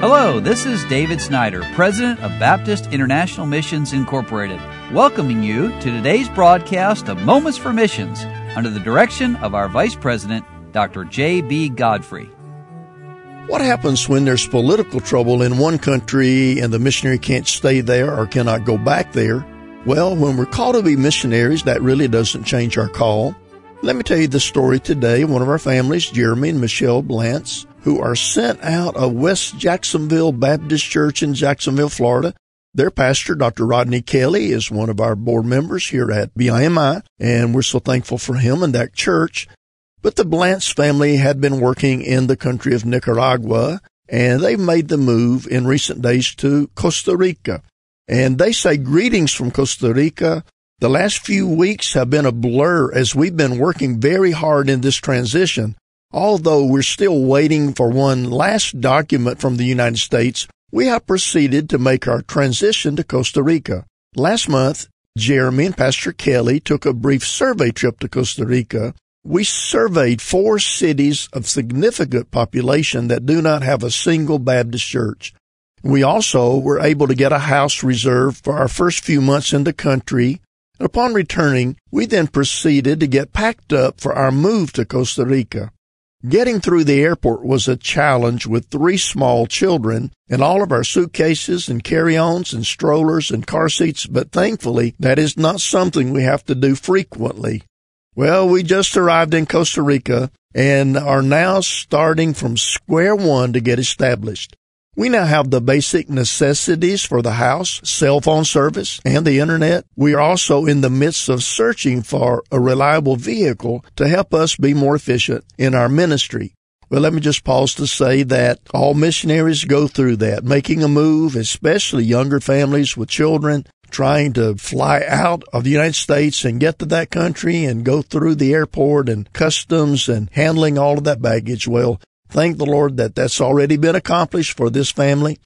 Hello, this is David Snyder, President of Baptist International Missions Incorporated, welcoming you to today's broadcast of Moments for Missions under the direction of our Vice President, Dr. J.B. Godfrey. What happens when there's political trouble in one country and the missionary can't stay there or cannot go back there? Well, when we're called to be missionaries, that really doesn't change our call. Let me tell you the story today. Of one of our families, Jeremy and Michelle Blantz, who are sent out of West Jacksonville Baptist Church in Jacksonville, Florida. Their pastor, Dr. Rodney Kelly, is one of our board members here at BIMI, and we're so thankful for him and that church. But the Blantz family had been working in the country of Nicaragua, and they've made the move in recent days to Costa Rica. And they say greetings from Costa Rica. The last few weeks have been a blur as we've been working very hard in this transition Although we're still waiting for one last document from the United States, we have proceeded to make our transition to Costa Rica. Last month, Jeremy and Pastor Kelly took a brief survey trip to Costa Rica. We surveyed four cities of significant population that do not have a single Baptist church. We also were able to get a house reserved for our first few months in the country. Upon returning, we then proceeded to get packed up for our move to Costa Rica. Getting through the airport was a challenge with three small children and all of our suitcases and carry-ons and strollers and car seats, but thankfully that is not something we have to do frequently. Well, we just arrived in Costa Rica and are now starting from square one to get established. We now have the basic necessities for the house, cell phone service, and the internet. We are also in the midst of searching for a reliable vehicle to help us be more efficient in our ministry. Well, let me just pause to say that all missionaries go through that, making a move, especially younger families with children, trying to fly out of the United States and get to that country and go through the airport and customs and handling all of that baggage. Well, Thank the Lord that that's already been accomplished for this family.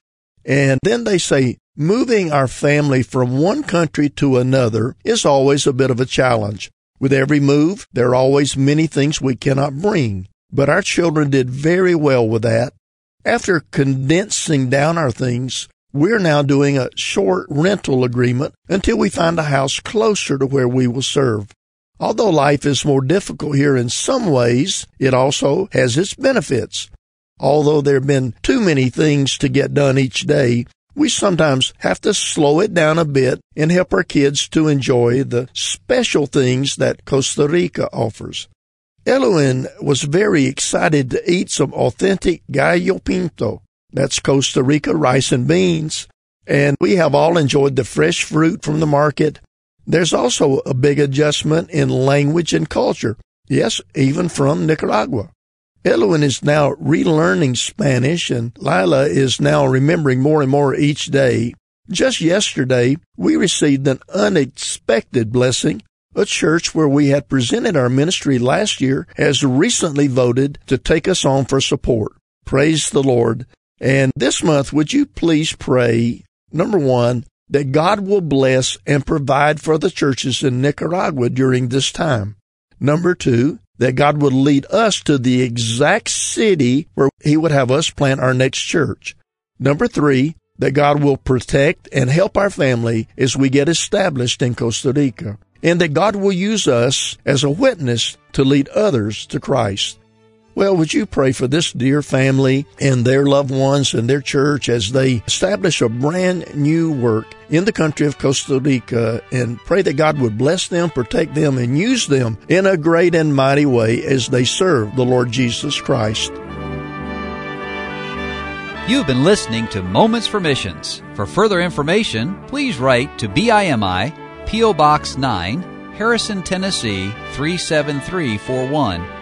And then they say moving our family from one country to another is always a bit of a challenge. With every move, there are always many things we cannot bring. But our children did very well with that. After condensing down our things, we're now doing a short rental agreement until we find a house closer to where we will serve. Although life is more difficult here in some ways, it also has its benefits. Although there have been too many things to get done each day, we sometimes have to slow it down a bit and help our kids to enjoy the special things that Costa Rica offers. Eloin was very excited to eat some authentic gallo pinto. That's Costa Rica rice and beans. And we have all enjoyed the fresh fruit from the market there's also a big adjustment in language and culture. Yes, even from Nicaragua. Eloin is now relearning Spanish and Lila is now remembering more and more each day. Just yesterday, we received an unexpected blessing. A church where we had presented our ministry last year has recently voted to take us on for support. Praise the Lord. And this month, would you please pray, number one, that God will bless and provide for the churches in Nicaragua during this time. Number two, that God would lead us to the exact city where He would have us plant our next church. Number three, that God will protect and help our family as we get established in Costa Rica. And that God will use us as a witness to lead others to Christ. Well, would you pray for this dear family and their loved ones and their church as they establish a brand new work in the country of Costa Rica and pray that God would bless them, protect them, and use them in a great and mighty way as they serve the Lord Jesus Christ. You've been listening to Moments for Missions. For further information, please write to BIMI, P.O. Box 9, Harrison, Tennessee 37341